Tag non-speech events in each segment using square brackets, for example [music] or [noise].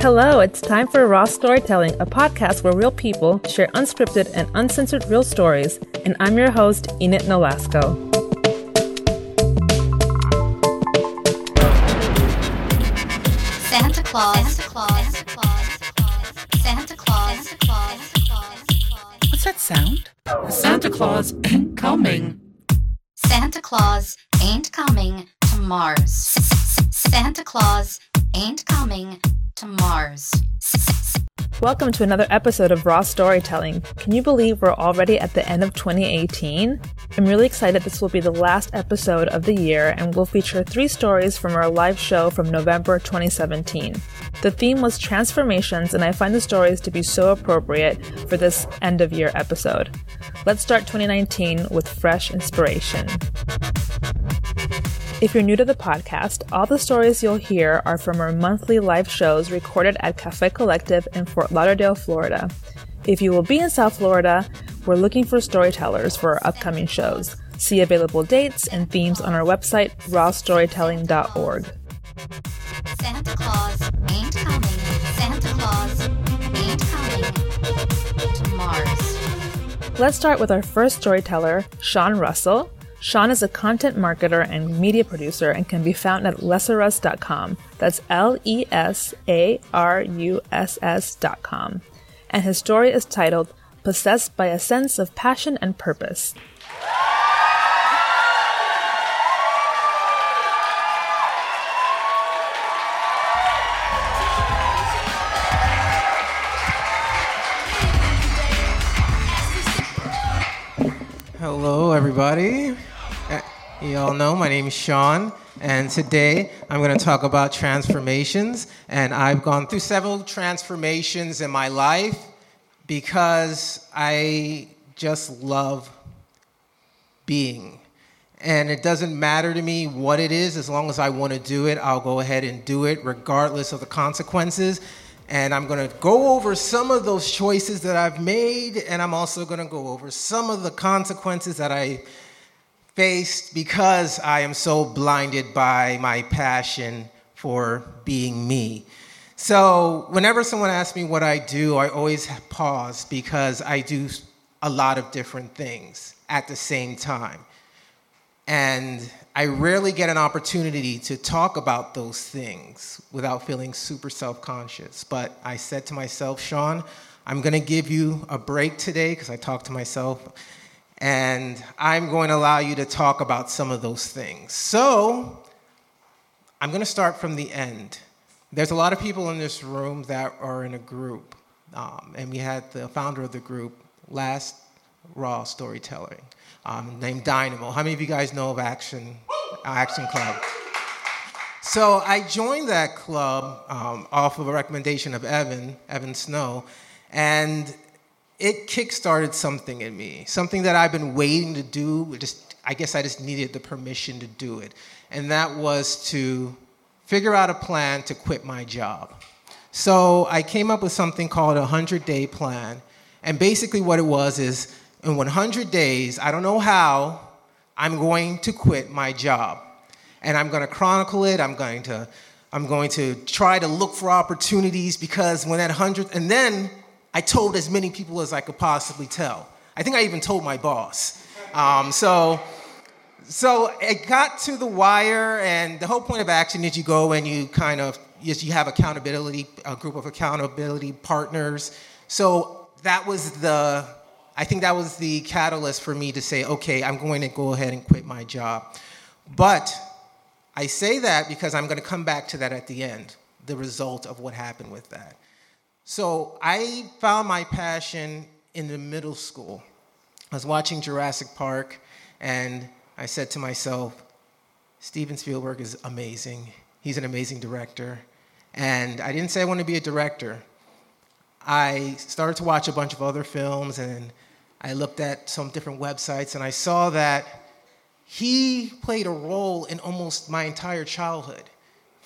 Hello, it's time for Raw Storytelling, a podcast where real people share unscripted and uncensored real stories. And I'm your host, Enid Nolasco. Santa Claus. Santa Claus. Santa Claus. Santa Claus. What's that sound? Santa Claus ain't coming. Santa Claus ain't coming to Mars. Santa Claus ain't coming to Mars. Welcome to another episode of Raw Storytelling. Can you believe we're already at the end of 2018? I'm really excited this will be the last episode of the year and will feature three stories from our live show from November 2017. The theme was transformations, and I find the stories to be so appropriate for this end of year episode. Let's start 2019 with fresh inspiration. If you're new to the podcast, all the stories you'll hear are from our monthly live shows recorded at Cafe Collective in Fort Lauderdale, Florida. If you will be in South Florida, we're looking for storytellers for our upcoming shows. See available dates and themes on our website, rawstorytelling.org. Santa Claus ain't coming. Santa Claus ain't coming to Mars. Let's start with our first storyteller, Sean Russell. Sean is a content marketer and media producer and can be found at lesaruss.com. That's L E S A R U S S.com. And his story is titled Possessed by a Sense of Passion and Purpose. Hello, everybody. Uh, You all know my name is Sean, and today I'm going to talk about transformations. And I've gone through several transformations in my life because I just love being. And it doesn't matter to me what it is, as long as I want to do it, I'll go ahead and do it, regardless of the consequences. And I'm going to go over some of those choices that I've made, and I'm also going to go over some of the consequences that I faced because I am so blinded by my passion for being me. So, whenever someone asks me what I do, I always pause because I do a lot of different things at the same time. And I rarely get an opportunity to talk about those things without feeling super self conscious. But I said to myself, Sean, I'm going to give you a break today because I talked to myself. And I'm going to allow you to talk about some of those things. So I'm going to start from the end. There's a lot of people in this room that are in a group. Um, and we had the founder of the group last Raw Storytelling um, named Dynamo. How many of you guys know of Action, Action Club? So I joined that club um, off of a recommendation of Evan, Evan Snow, and it kickstarted something in me, something that I've been waiting to do. Just, I guess I just needed the permission to do it, and that was to figure out a plan to quit my job. So I came up with something called a 100 day plan, and basically what it was is in 100 days, I don't know how, I'm going to quit my job. And I'm going to chronicle it. I'm going to I'm going to try to look for opportunities because when that 100 and then I told as many people as I could possibly tell. I think I even told my boss. Um, so so it got to the wire, and the whole point of action is you go and you kind of yes, you have accountability, a group of accountability partners. So that was the I think that was the catalyst for me to say, okay, I'm going to go ahead and quit my job. But I say that because I'm going to come back to that at the end, the result of what happened with that. So I found my passion in the middle school. I was watching Jurassic Park, and I said to myself, Steven Spielberg is amazing. He's an amazing director. And I didn't say I want to be a director. I started to watch a bunch of other films, and I looked at some different websites, and I saw that he played a role in almost my entire childhood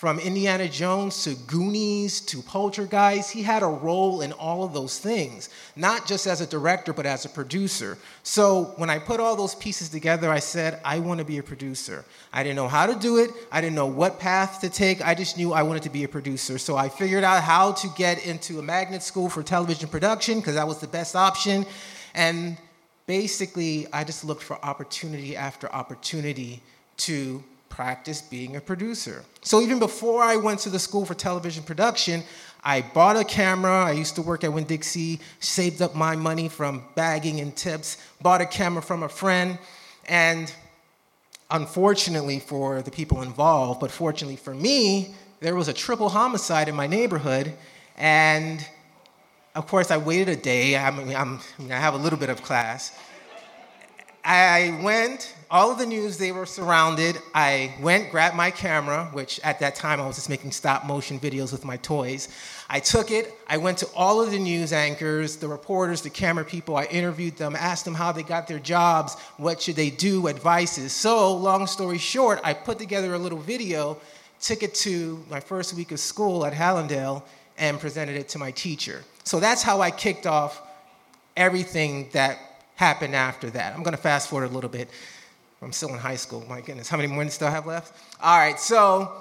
From Indiana Jones to Goonies to Poltergeist, he had a role in all of those things, not just as a director, but as a producer. So when I put all those pieces together, I said, I want to be a producer. I didn't know how to do it, I didn't know what path to take, I just knew I wanted to be a producer. So I figured out how to get into a magnet school for television production because that was the best option. And basically, I just looked for opportunity after opportunity to practice being a producer. So even before I went to the school for television production, I bought a camera. I used to work at Winn Dixie, saved up my money from bagging and tips, bought a camera from a friend, and unfortunately for the people involved, but fortunately for me, there was a triple homicide in my neighborhood, and of course, I waited a day. I mean, I'm, I, mean, I have a little bit of class. I went, all of the news, they were surrounded. I went, grabbed my camera, which at that time I was just making stop motion videos with my toys. I took it, I went to all of the news anchors, the reporters, the camera people. I interviewed them, asked them how they got their jobs, what should they do, advices. So, long story short, I put together a little video, took it to my first week of school at Hallandale, and presented it to my teacher. So that's how I kicked off everything that happened after that. I'm going to fast forward a little bit. I'm still in high school. My goodness, how many more minutes do I have left? All right, so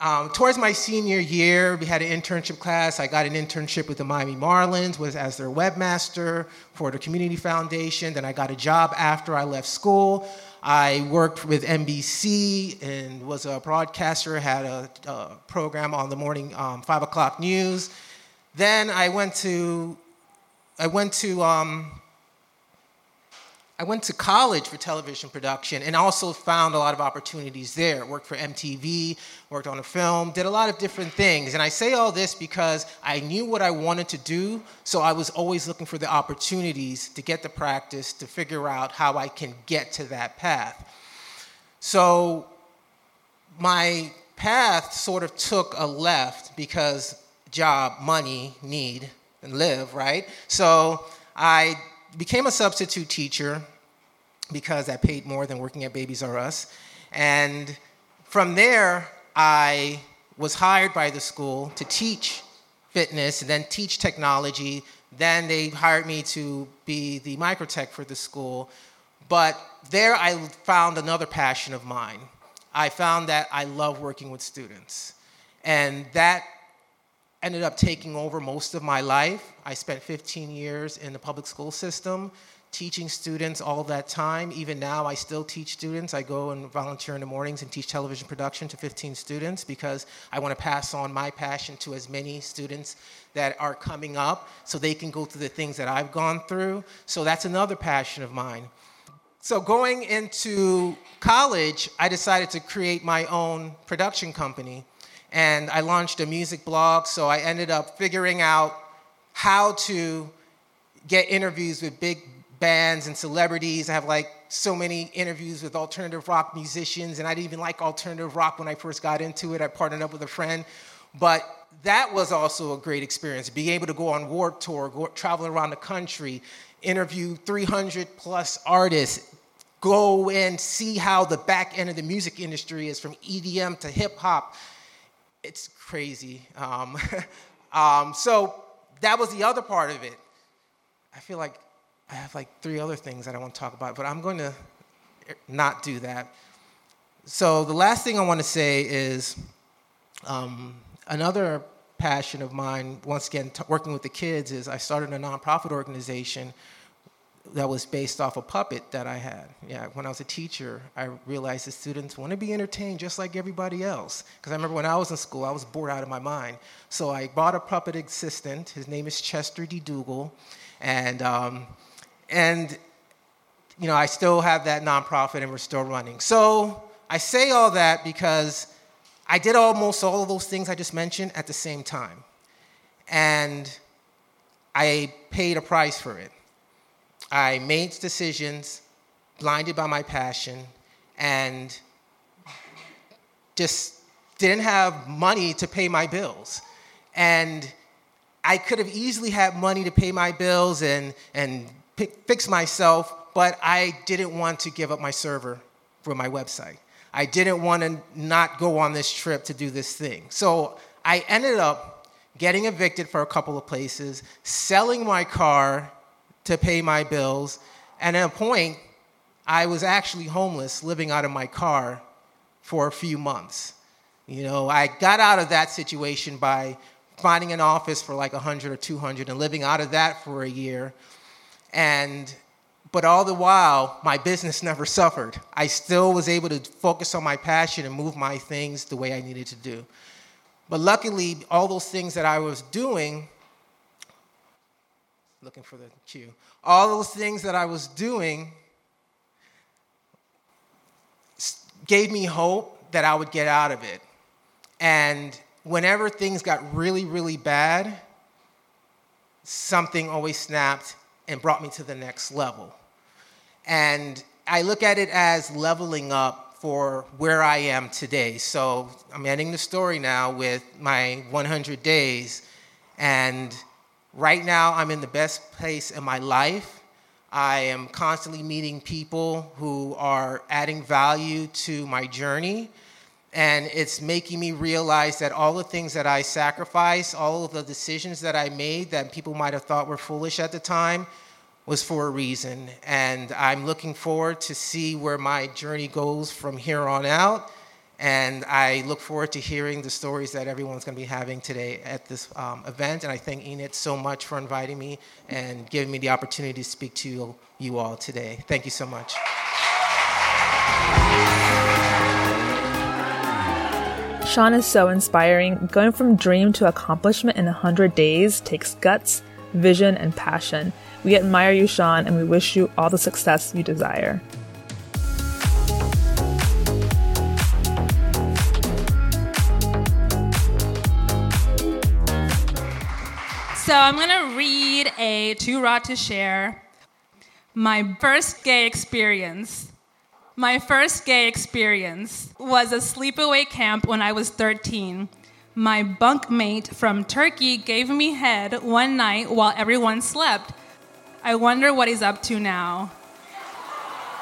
um, towards my senior year, we had an internship class. I got an internship with the Miami Marlins was as their webmaster for the community foundation. Then I got a job after I left school. I worked with NBC and was a broadcaster, had a, a program on the morning um, five o'clock news. Then I went to, I went to, um, I went to college for television production and also found a lot of opportunities there. Worked for MTV, worked on a film, did a lot of different things. And I say all this because I knew what I wanted to do, so I was always looking for the opportunities to get the practice, to figure out how I can get to that path. So my path sort of took a left because job, money, need, and live, right? So I became a substitute teacher because that paid more than working at Babies R Us. And from there, I was hired by the school to teach fitness and then teach technology. Then they hired me to be the microtech for the school. But there I found another passion of mine. I found that I love working with students. And that ended up taking over most of my life. I spent 15 years in the public school system teaching students all that time. Even now, I still teach students. I go and volunteer in the mornings and teach television production to 15 students because I want to pass on my passion to as many students that are coming up so they can go through the things that I've gone through. So that's another passion of mine. So, going into college, I decided to create my own production company and I launched a music blog. So I ended up figuring out how to get interviews with big bands and celebrities. I have like so many interviews with alternative rock musicians, and I didn't even like alternative rock when I first got into it. I partnered up with a friend. But that was also a great experience, being able to go on Warped Tour, go, travel around the country, interview 300 plus artists, go and see how the back end of the music industry is from EDM to hip hop it's crazy. Um, [laughs] um, so that was the other part of it. I feel like I have like three other things that I want to talk about, but I'm going to not do that. So the last thing I want to say is um, another passion of mine, once again, t- working with the kids, is I started a nonprofit organization that was based off a puppet that I had. Yeah, when I was a teacher, I realized the students want to be entertained just like everybody else. Because I remember when I was in school, I was bored out of my mind. So I bought a puppet assistant. His name is Chester D. Dougal, and um, and you know I still have that nonprofit, and we're still running. So I say all that because I did almost all of those things I just mentioned at the same time, and I paid a price for it. I made decisions blinded by my passion and just didn't have money to pay my bills. And I could have easily had money to pay my bills and, and fix myself, but I didn't want to give up my server for my website. I didn't want to not go on this trip to do this thing. So I ended up getting evicted for a couple of places, selling my car to pay my bills, and at a point, I was actually homeless, living out of my car for a few months. You know, I got out of that situation by finding an office for like 100 or 200 and living out of that for a year. And but all the while, my business never suffered. I still was able to focus on my passion and move my things the way I needed to do. But luckily, all those things that I was doing, looking for the cue, all those things that I was doing gave me hope that I would get out of it. And whenever things got really, really bad, something always snapped and brought me to the next level. And I look at it as leveling up for where I am today. So I'm ending the story now with my 100 days. And right now, I'm in the best place in my life. I am constantly meeting people who are adding value to my journey. And it's making me realize that all the things that I sacrificed, all of the decisions that I made that people might have thought were foolish at the time, was for a reason. And I'm looking forward to see where my journey goes from here on out. And I look forward to hearing the stories that everyone's going to be having today at this um, event. And I thank Enid so much for inviting me and giving me the opportunity to speak to you, you all today. Thank you so much. Sean is so inspiring. Going from dream to accomplishment in 100 days takes guts, vision, and passion. We admire you, Sean, and we wish you all the success you desire. So I'm going to read a Too Raw to Share. My first gay experience. My first gay experience was a sleepaway camp when I was 13. My bunkmate from Turkey gave me head one night while everyone slept. I wonder what he's up to now.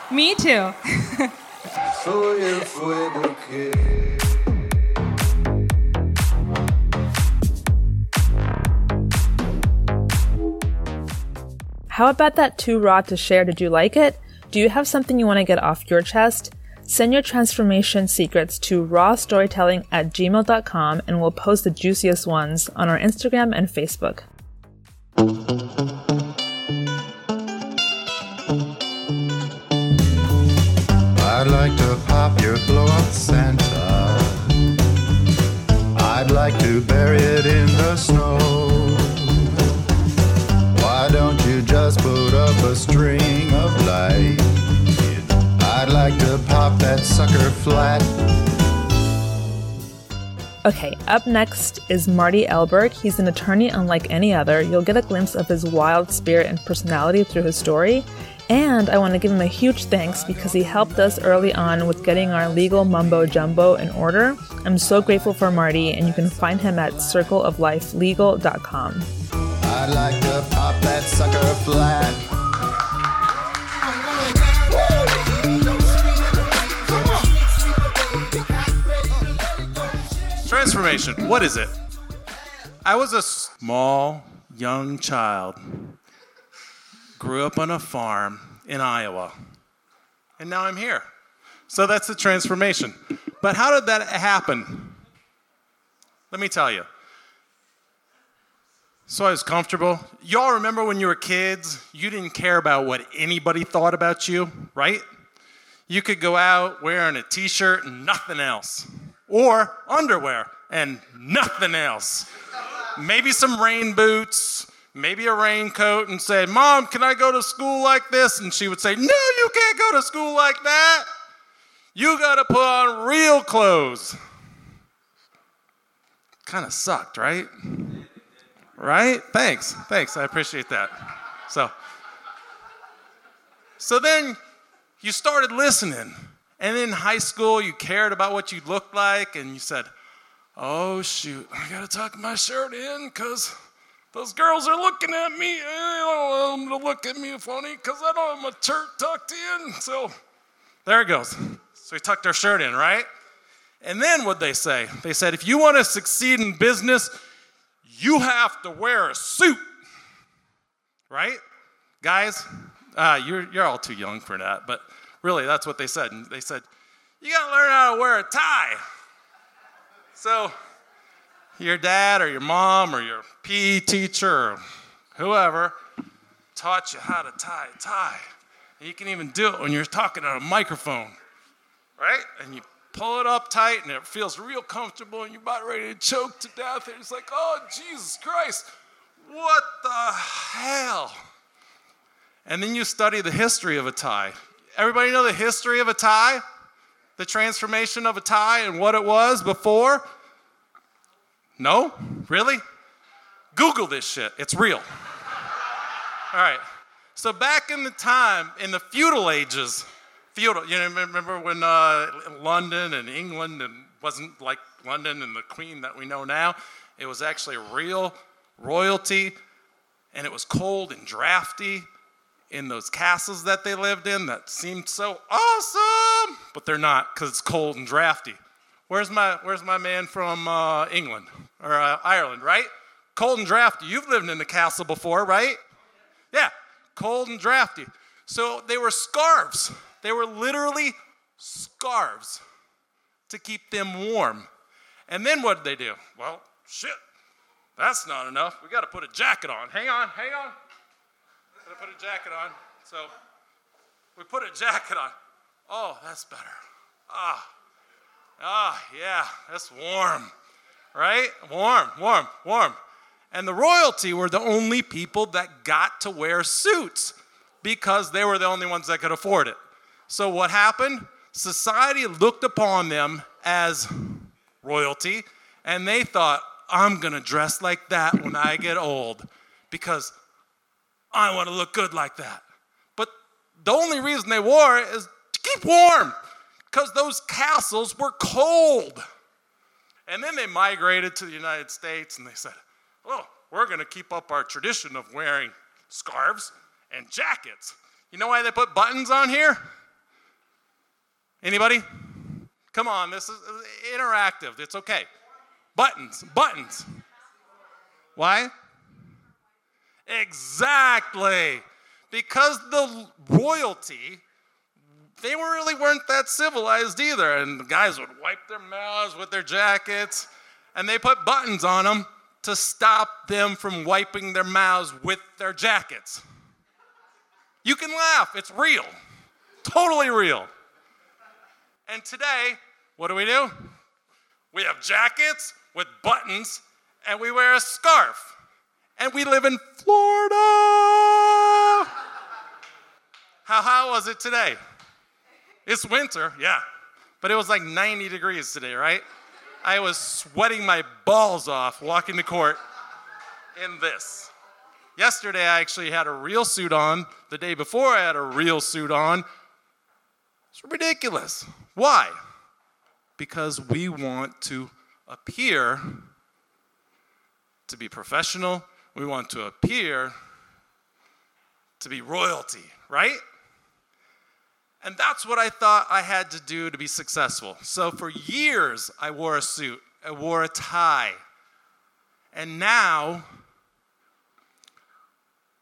Me too. [laughs] How about that too raw to share? Did you like it? Do you have something you want to get off your chest? Send your transformation secrets to rawstorytelling at gmail.com and we'll post the juiciest ones on our Instagram and Facebook. I'd like to pop your blow up Santa. I'd like to bury it in the snow. You just put up a string of light? I'd like to pop that sucker flat. Okay, up next is Marty Elberg. He's an attorney unlike any other. You'll get a glimpse of his wild spirit and personality through his story. And I want to give him a huge thanks because he helped us early on with getting our legal mumbo jumbo in order. I'm so grateful for Marty, and you can find him at circleoflifelegal.com. I'd like to pop that sucker flat. Transformation, what is it? I was a small, young child, grew up on a farm in Iowa, and now I'm here. So that's the transformation. But how did that happen? Let me tell you. So I was comfortable. Y'all remember when you were kids, you didn't care about what anybody thought about you, right? You could go out wearing a t shirt and nothing else, or underwear and nothing else. Maybe some rain boots, maybe a raincoat, and say, Mom, can I go to school like this? And she would say, No, you can't go to school like that. You gotta put on real clothes. Kind of sucked, right? Right? Thanks. Thanks. I appreciate that. So, so then you started listening. And in high school, you cared about what you looked like, and you said, Oh, shoot, I gotta tuck my shirt in because those girls are looking at me. I don't want them to look at me funny because I don't have my shirt tucked in. So there it goes. So he tucked our shirt in, right? And then what they say? They said, if you want to succeed in business, you have to wear a suit, right? Guys, uh, you're, you're all too young for that, but really, that's what they said. And they said, you got to learn how to wear a tie. So, your dad or your mom or your PE teacher or whoever taught you how to tie a tie. And you can even do it when you're talking on a microphone, right? And you pull it up tight and it feels real comfortable and you're about ready to choke to death. And it's like, oh, Jesus Christ, what the hell? And then you study the history of a tie. Everybody know the history of a tie? the transformation of a tie and what it was before? No? Really? Google this shit. It's real. All right. So back in the time, in the feudal ages, you know, remember when uh, London and England and wasn't like London and the Queen that we know now? It was actually real royalty, and it was cold and drafty, in those castles that they lived in that seemed so awesome, but they're not because it's cold and drafty. Where's my, where's my man from uh, England or uh, Ireland, right? Cold and drafty. You've lived in a castle before, right? Yeah, cold and drafty. So they were scarves. They were literally scarves to keep them warm. And then what did they do? Well, shit, that's not enough. We got to put a jacket on. Hang on, hang on to put a jacket on. So we put a jacket on. Oh, that's better. Ah, ah, yeah, that's warm, right? Warm, warm, warm. And the royalty were the only people that got to wear suits because they were the only ones that could afford it. So what happened? Society looked upon them as royalty, and they thought, I'm gonna dress like that when I get old because I want to look good like that. But the only reason they wore it is to keep warm because those castles were cold. And then they migrated to the United States and they said, oh, we're to keep up our tradition of wearing scarves and jackets. You know why they put buttons on here? Anybody? Come on, this is interactive. It's okay. Buttons, buttons. Why? Exactly. Because the royalty, they really weren't that civilized either. And the guys would wipe their mouths with their jackets, and they put buttons on them to stop them from wiping their mouths with their jackets. You can laugh, it's real. Totally real. And today, what do we do? We have jackets with buttons, and we wear a scarf and we live in Florida. How hot was it today? It's winter, yeah. But it was like 90 degrees today, right? I was sweating my balls off walking to court in this. Yesterday, I actually had a real suit on. The day before, I had a real suit on. It's ridiculous. Why? Because we want to appear to be professional, we want to appear to be royalty, right? And that's what I thought I had to do to be successful. So for years, I wore a suit, I wore a tie. And now,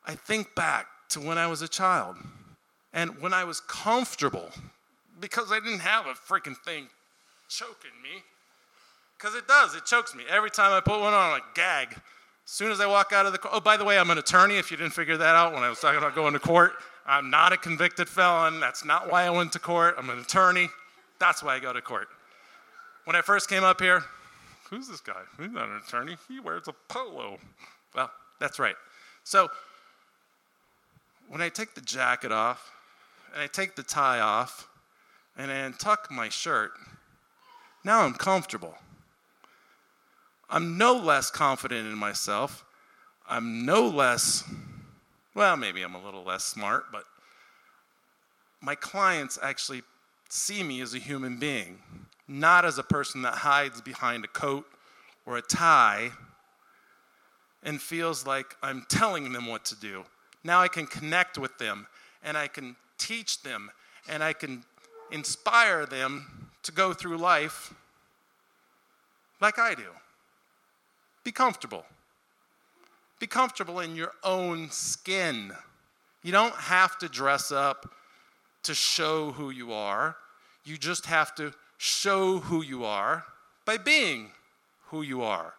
I think back to when I was a child and when I was comfortable because I didn't have a freaking thing choking me. Because it does, it chokes me. Every time I put one on, like, gag. As soon as I walk out of the court, oh, by the way, I'm an attorney, if you didn't figure that out when I was talking about going to court. I'm not a convicted felon. That's not why I went to court. I'm an attorney. That's why I go to court. When I first came up here, who's this guy? He's not an attorney. He wears a polo. Well, that's right. So when I take the jacket off, and I take the tie off, and I untuck my shirt, now I'm comfortable. I'm no less confident in myself. I'm no less, well, maybe I'm a little less smart, but my clients actually see me as a human being, not as a person that hides behind a coat or a tie and feels like I'm telling them what to do. Now I can connect with them and I can teach them and I can inspire them to go through life like I do. Be comfortable. Be comfortable in your own skin. You don't have to dress up to show who you are. You just have to show who you are by being who you are.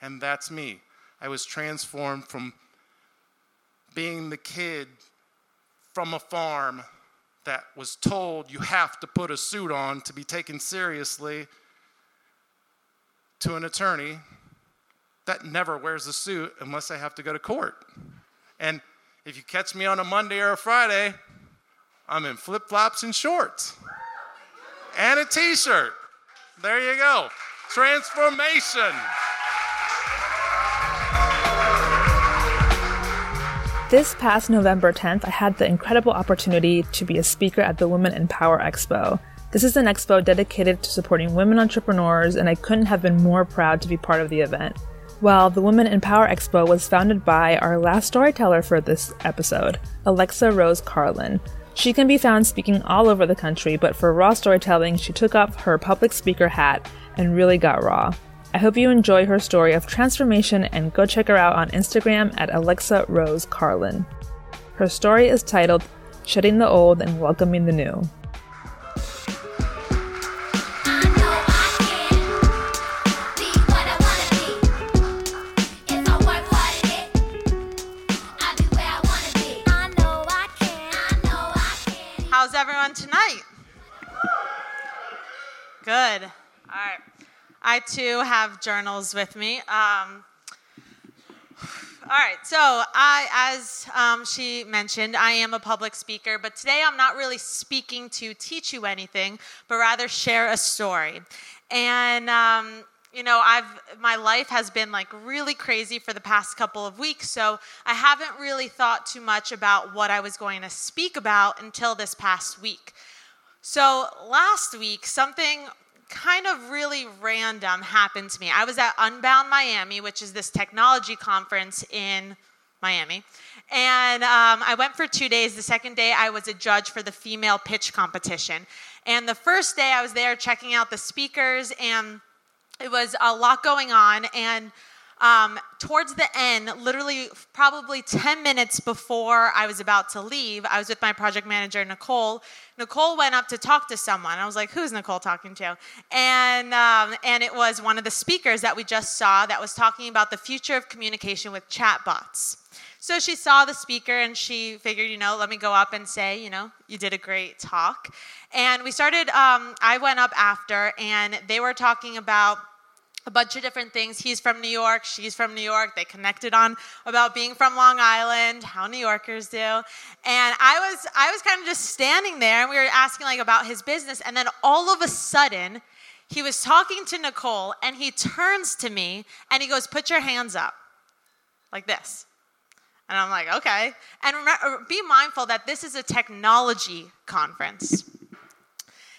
And that's me. I was transformed from being the kid from a farm that was told you have to put a suit on to be taken seriously to an attorney that never wears a suit unless I have to go to court. And if you catch me on a Monday or a Friday, I'm in flip flops and shorts and a t shirt. There you go. Transformation. This past November 10th, I had the incredible opportunity to be a speaker at the Women in Power Expo. This is an expo dedicated to supporting women entrepreneurs, and I couldn't have been more proud to be part of the event. Well, the Women in Power Expo was founded by our last storyteller for this episode, Alexa Rose Carlin. She can be found speaking all over the country, but for raw storytelling, she took off her public speaker hat and really got raw. I hope you enjoy her story of transformation and go check her out on Instagram at Alexa Rose Carlin. Her story is titled Shedding the Old and Welcoming the New. Too have journals with me. Um, all right, so I, as um, she mentioned, I am a public speaker, but today I'm not really speaking to teach you anything, but rather share a story. And um, you know, I've my life has been like really crazy for the past couple of weeks, so I haven't really thought too much about what I was going to speak about until this past week. So last week, something kind of really random happened to me. I was at Unbound Miami, which is this technology conference in Miami. And um, I went for two days. The second day, I was a judge for the female pitch competition. And the first day, I was there checking out the speakers, and it was a lot going on. And um, towards the end, literally probably 10 minutes before I was about to leave, I was with my project manager, Nicole. Nicole went up to talk to someone. I was like, who's Nicole talking to? And, um, and it was one of the speakers that we just saw that was talking about the future of communication with chatbots. So she saw the speaker and she figured, you know, let me go up and say, you know, you did a great talk. And we started, um, I went up after, and they were talking about a bunch of different things. He's from New York, she's from New York. They connected on about being from Long Island, how New Yorkers do. And I was I was kind of just standing there and we were asking like about his business and then all of a sudden he was talking to Nicole and he turns to me and he goes, "Put your hands up." Like this. And I'm like, "Okay." And remember, uh, be mindful that this is a technology conference.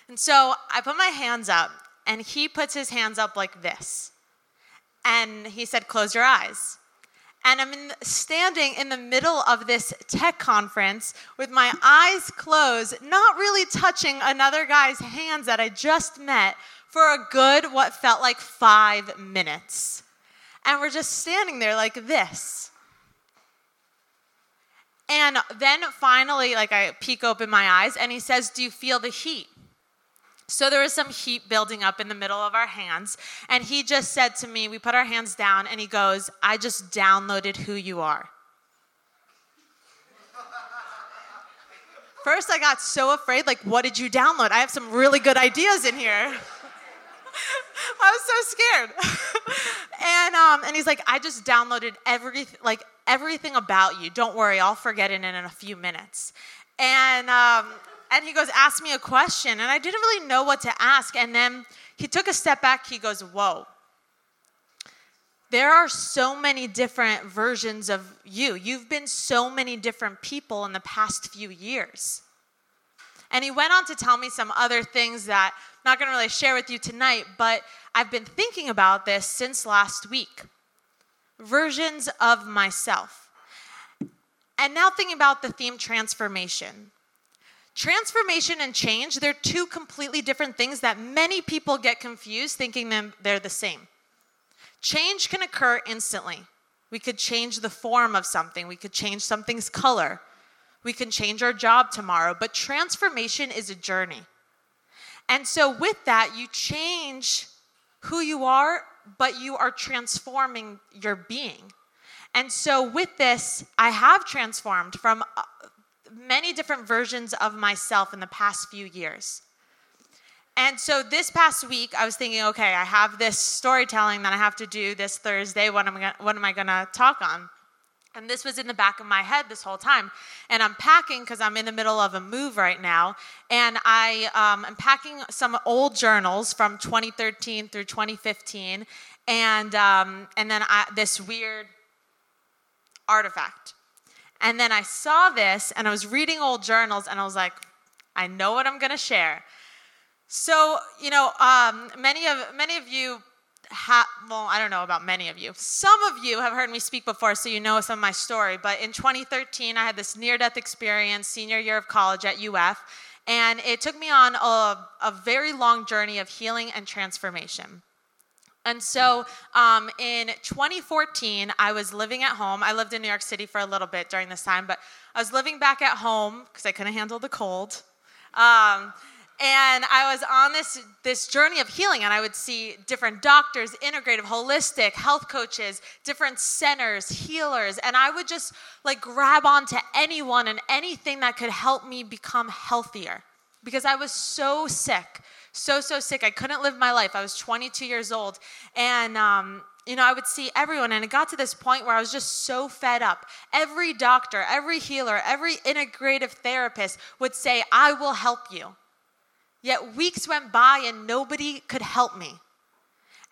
And so I put my hands up and he puts his hands up like this. And he said, Close your eyes. And I'm in, standing in the middle of this tech conference with my eyes closed, not really touching another guy's hands that I just met for a good, what felt like five minutes. And we're just standing there like this. And then finally, like I peek open my eyes, and he says, Do you feel the heat? So there was some heat building up in the middle of our hands. And he just said to me, we put our hands down, and he goes, I just downloaded who you are. First, I got so afraid, like, what did you download? I have some really good ideas in here. [laughs] I was so scared. [laughs] and, um, and he's like, I just downloaded everything, like everything about you. Don't worry, I'll forget it in a few minutes. And um, and he goes, Ask me a question. And I didn't really know what to ask. And then he took a step back. He goes, Whoa. There are so many different versions of you. You've been so many different people in the past few years. And he went on to tell me some other things that I'm not going to really share with you tonight, but I've been thinking about this since last week. Versions of myself. And now thinking about the theme transformation transformation and change, they're two completely different things that many people get confused thinking them they're the same. Change can occur instantly. We could change the form of something, we could change something's color, we can change our job tomorrow, but transformation is a journey. And so, with that, you change who you are, but you are transforming your being. And so, with this, I have transformed from uh, many different versions of myself in the past few years. And so this past week, I was thinking, okay, I have this storytelling that I have to do this Thursday. What am I, gonna, what am I going to talk on? And this was in the back of my head this whole time. And I'm packing because I'm in the middle of a move right now. And I um, am packing some old journals from 2013 through 2015. And, um, and then I, this weird artifact. And then I saw this and I was reading old journals and I was like, I know what I'm going to share. So, you know, um, many, of, many of you ha- well, I don't know about many of you. Some of you have heard me speak before, so you know some of my story. But in 2013, I had this near death experience, senior year of college at UF, and it took me on a, a very long journey of healing and transformation. And so um, in 2014, I was living at home. I lived in New York City for a little bit during this time, but I was living back at home because I couldn't handle the cold. Um, and I was on this, this journey of healing, and I would see different doctors, integrative, holistic, health coaches, different centers, healers, and I would just like grab onto anyone and anything that could help me become healthier because I was so sick, so, so sick. I couldn't live my life. I was 22 years old, and um, you know, I would see everyone, and it got to this point where I was just so fed up. Every doctor, every healer, every integrative therapist would say, I will help you. Yet weeks went by and nobody could help me.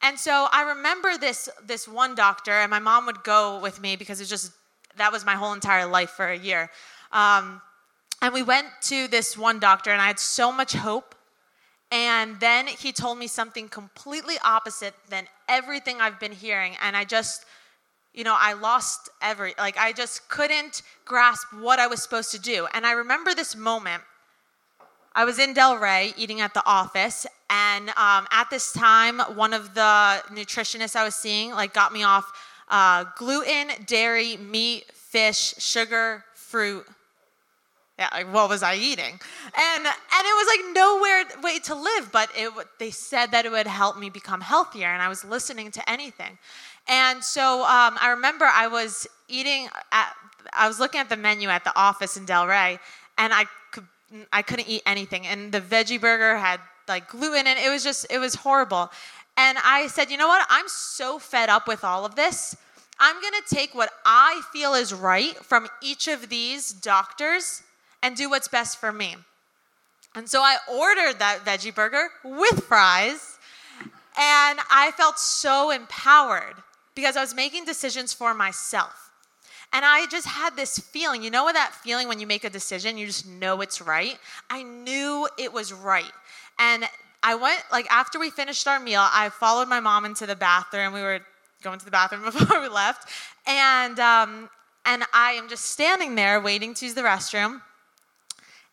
And so I remember this, this one doctor, and my mom would go with me because it just, that was my whole entire life for a year. Um, and we went to this one doctor, and I had so much hope. And then he told me something completely opposite than everything I've been hearing. And I just, you know, I lost every, like, I just couldn't grasp what I was supposed to do. And I remember this moment I was in Delray eating at the office, and um, at this time, one of the nutritionists I was seeing like got me off uh, gluten, dairy, meat, fish, sugar, fruit. Yeah, like what was I eating? And and it was like nowhere way to live, but it they said that it would help me become healthier, and I was listening to anything. And so um, I remember I was eating at I was looking at the menu at the office in Delray, and I could I couldn't eat anything. And the veggie burger had like gluten and it. was just, it was horrible. And I said, you know what? I'm so fed up with all of this. I'm to take what I feel is right from each of these doctors and do what's best for me. And so I ordered that veggie burger with fries. And I felt so empowered because I was making decisions for myself. And I just had this feeling, you know what that feeling when you make a decision, you just know it's right? I knew it was right. And I went, like, after we finished our meal, I followed my mom into the bathroom. We were going to the bathroom [laughs] before we left. And, um, and I am just standing there waiting to use the restroom.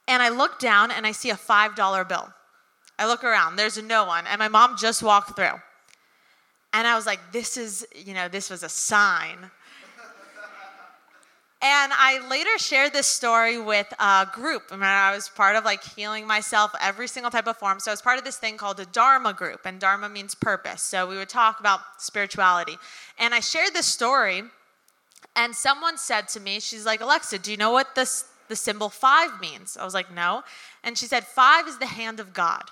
And I look down and I see a $5 bill. I look around, there's no one. And my mom just walked through. And I was like, this is, you know, this was a sign and I later shared this story with a group. I, mean, I was part of like healing myself every single type of form. So I was part of this thing called a Dharma group, and Dharma means purpose. So we would talk about spirituality. And I shared this story, and someone said to me, she's like, Alexa, do you know what this, the symbol five means? I was like, no. And she said, five is the hand of God.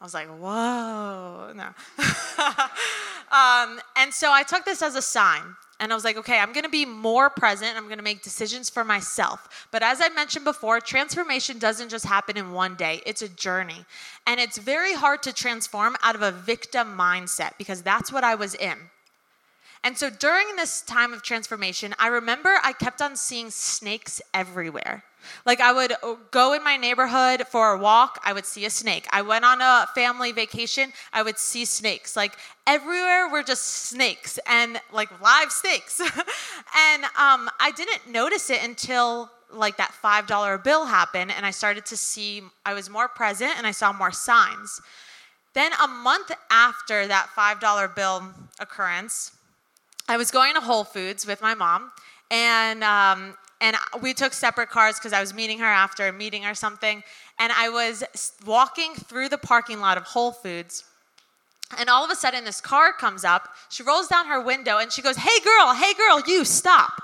I was like, whoa, no. [laughs] um, and so I took this as a sign. And I was like, okay, I'm gonna be more present. I'm gonna make decisions for myself. But as I mentioned before, transformation doesn't just happen in one day, it's a journey. And it's very hard to transform out of a victim mindset because that's what I was in. And so during this time of transformation, I remember I kept on seeing snakes everywhere. Like I would uh, go in my neighborhood for a walk, I would see a snake. I went on a family vacation, I would see snakes. Like everywhere were just snakes and like live snakes. [laughs] and um, I didn't notice it until like that $5 bill happened and I started to see I was more present and I saw more signs. Then a month after that $5 bill occurrence, I was going to Whole Foods with my mom and um, and we took separate cars because I was meeting her after a meeting or something. And I was walking through the parking lot of Whole Foods. And all of a sudden, this car comes up. She rolls down her window and she goes, Hey, girl, hey, girl, you stop.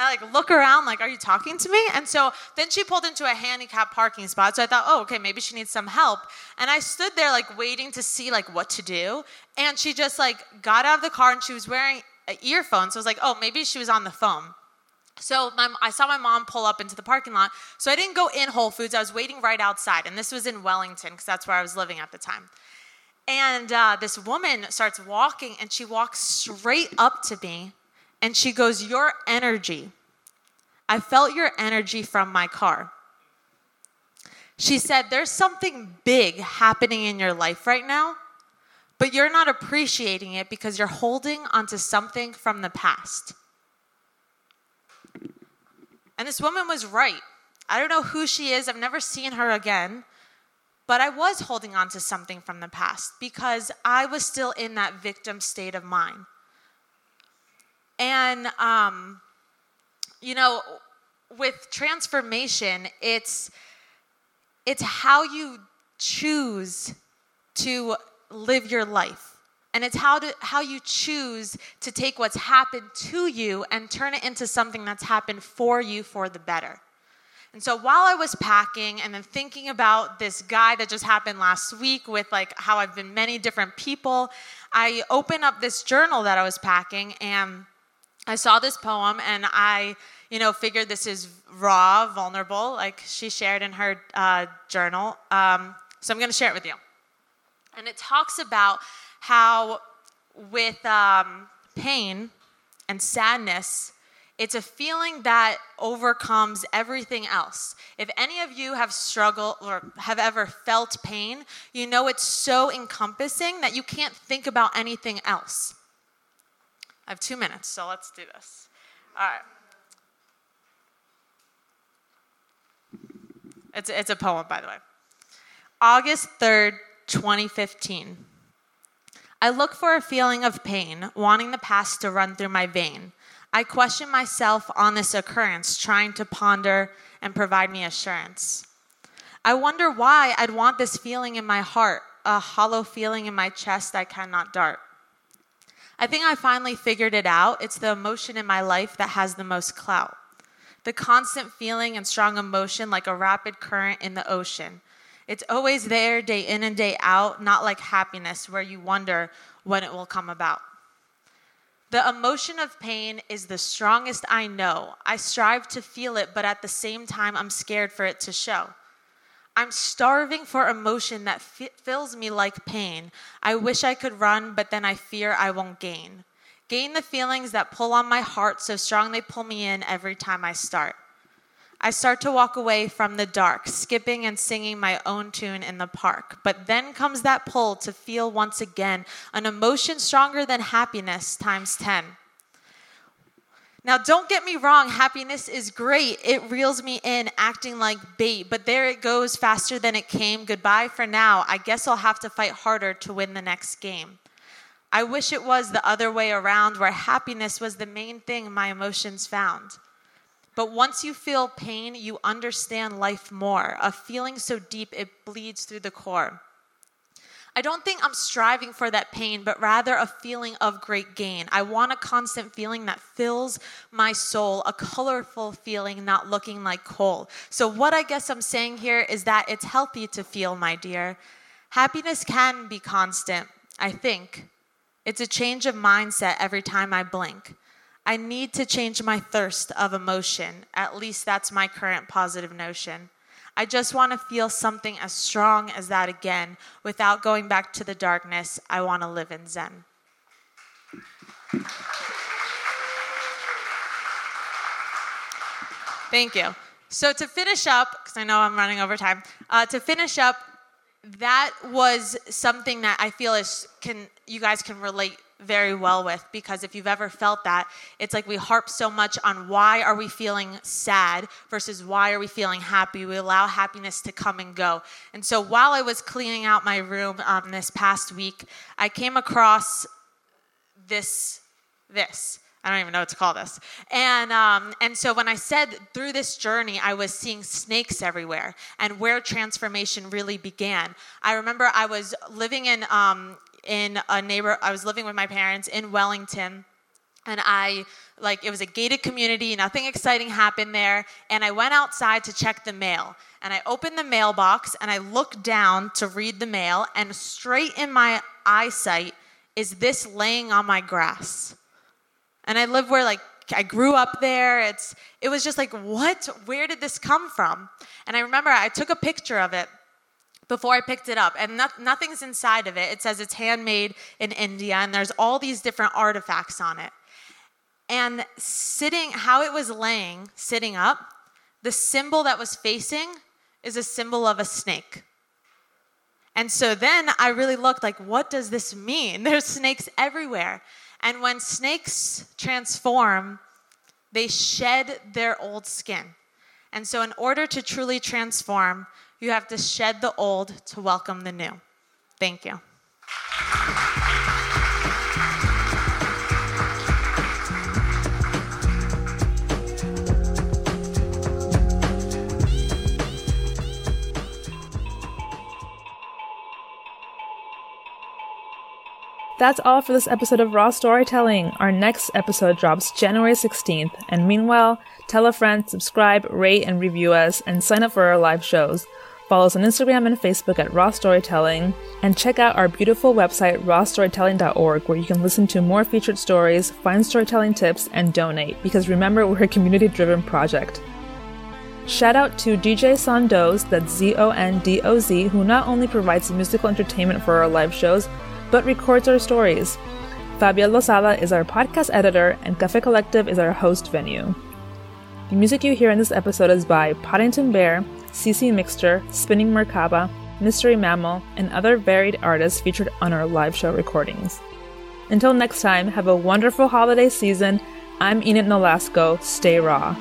I like look around, like, Are you talking to me? And so then she pulled into a handicap parking spot. So I thought, Oh, okay, maybe she needs some help. And I stood there, like, waiting to see, like, what to do. And she just, like, got out of the car and she was wearing earphones. So I was like, Oh, maybe she was on the phone. So my, I saw my mom pull up into the parking lot. So I didn't go in Whole Foods. I was waiting right outside. And this was in Wellington because that's where I was living at the time. And uh, this woman starts walking and she walks straight up to me and she goes, Your energy. I felt your energy from my car. She said, There's something big happening in your life right now, but you're not appreciating it because you're holding onto something from the past. And this woman was right. I don't know who she is, I've never seen her again, but I was holding on to something from the past because I was still in that victim state of mind. And, um, you know, with transformation, it's, it's how you choose to live your life. And it's how, to, how you choose to take what's happened to you and turn it into something that's happened for you for the better. And so while I was packing and then thinking about this guy that just happened last week with like how I've been many different people, I opened up this journal that I was packing and I saw this poem and I, you know, figured this is raw, vulnerable, like she shared in her uh, journal. Um, so I'm going to share it with you. And it talks about how with um, pain and sadness, it's a feeling that overcomes everything else. If any of you have struggled or have ever felt pain, you know it's so encompassing that you can't think about anything else. I have two minutes, so let's do this. All right. It's, it's a poem, by the way. August 3rd, 2015. I look for a feeling of pain, wanting the past to run through my vein. I question myself on this occurrence, trying to ponder and provide me assurance. I wonder why I'd want this feeling in my heart, a hollow feeling in my chest I cannot dart. I think I finally figured it out. It's the emotion in my life that has the most clout. The constant feeling and strong emotion like a rapid current in the ocean. It's always there day in and day out, not like happiness where you wonder when it will come about. The emotion of pain is the strongest I know. I strive to feel it, but at the same time, I'm scared for it to show. I'm starving for emotion that f- fills me like pain. I wish I could run, but then I fear I won't gain. Gain the feelings that pull on my heart so strong they pull me in every time I start. I start to walk away from the dark, skipping and singing my own tune in the park. But then comes that pull to feel once again an emotion stronger than happiness times 10. Now, don't get me wrong, happiness is great. It reels me in, acting like bait, but there it goes faster than it came. Goodbye for now. I guess I'll have to fight harder to win the next game. I wish it was the other way around, where happiness was the main thing my emotions found. But once you feel pain, you understand life more, a feeling so deep it bleeds through the core. I don't think I'm striving for that pain, but rather a feeling of great gain. I want a constant feeling that fills my soul, a colorful feeling not looking like coal. So, what I guess I'm saying here is that it's healthy to feel, my dear. Happiness can be constant, I think. It's a change of mindset every time I blink. I need to change my thirst of emotion. At least that's my current positive notion. I just want to feel something as strong as that again without going back to the darkness. I want to live in Zen. Thank you. So, to finish up, because I know I'm running over time, uh, to finish up, that was something that I feel is can you guys can relate very well with because if you've ever felt that it's like we harp so much on why are we feeling sad versus why are we feeling happy we allow happiness to come and go and so while i was cleaning out my room um, this past week i came across this this I don't even know what to call this. And, um, and so when I said through this journey, I was seeing snakes everywhere and where transformation really began. I remember I was living in, um, in a neighbor, I was living with my parents in Wellington. And I, like, it was a gated community, nothing exciting happened there. And I went outside to check the mail. And I opened the mailbox and I looked down to read the mail. And straight in my eyesight is this laying on my grass and I live where like I grew up there. It's it was just like what? Where did this come from? And I remember I took a picture of it before I picked it up, and not, nothing's inside of it. It says it's handmade in India, and there's all these different artifacts on it. And sitting, how it was laying, sitting up, the symbol that was facing is a symbol of a snake. And so then I really looked like, what does this mean? [laughs] There's snakes everywhere. And when snakes transform, they shed their old skin. And so, in order to truly transform, you have to shed the old to welcome the new. Thank you. That's all for this episode of Raw Storytelling. Our next episode drops January 16th, and meanwhile, tell a friend, subscribe, rate, and review us, and sign up for our live shows. Follow us on Instagram and Facebook at Raw Storytelling, and check out our beautiful website, rawstorytelling.org, where you can listen to more featured stories, find storytelling tips, and donate, because remember, we're a community driven project. Shout out to DJ Zondoz, that's Z O N D O Z, who not only provides musical entertainment for our live shows, but records our stories. Fabiel Lozada is our podcast editor, and Cafe Collective is our host venue. The music you hear in this episode is by Podington Bear, CC Mixter, Spinning Merkaba, Mystery Mammal, and other varied artists featured on our live show recordings. Until next time, have a wonderful holiday season. I'm Enid Nolasco. Stay raw.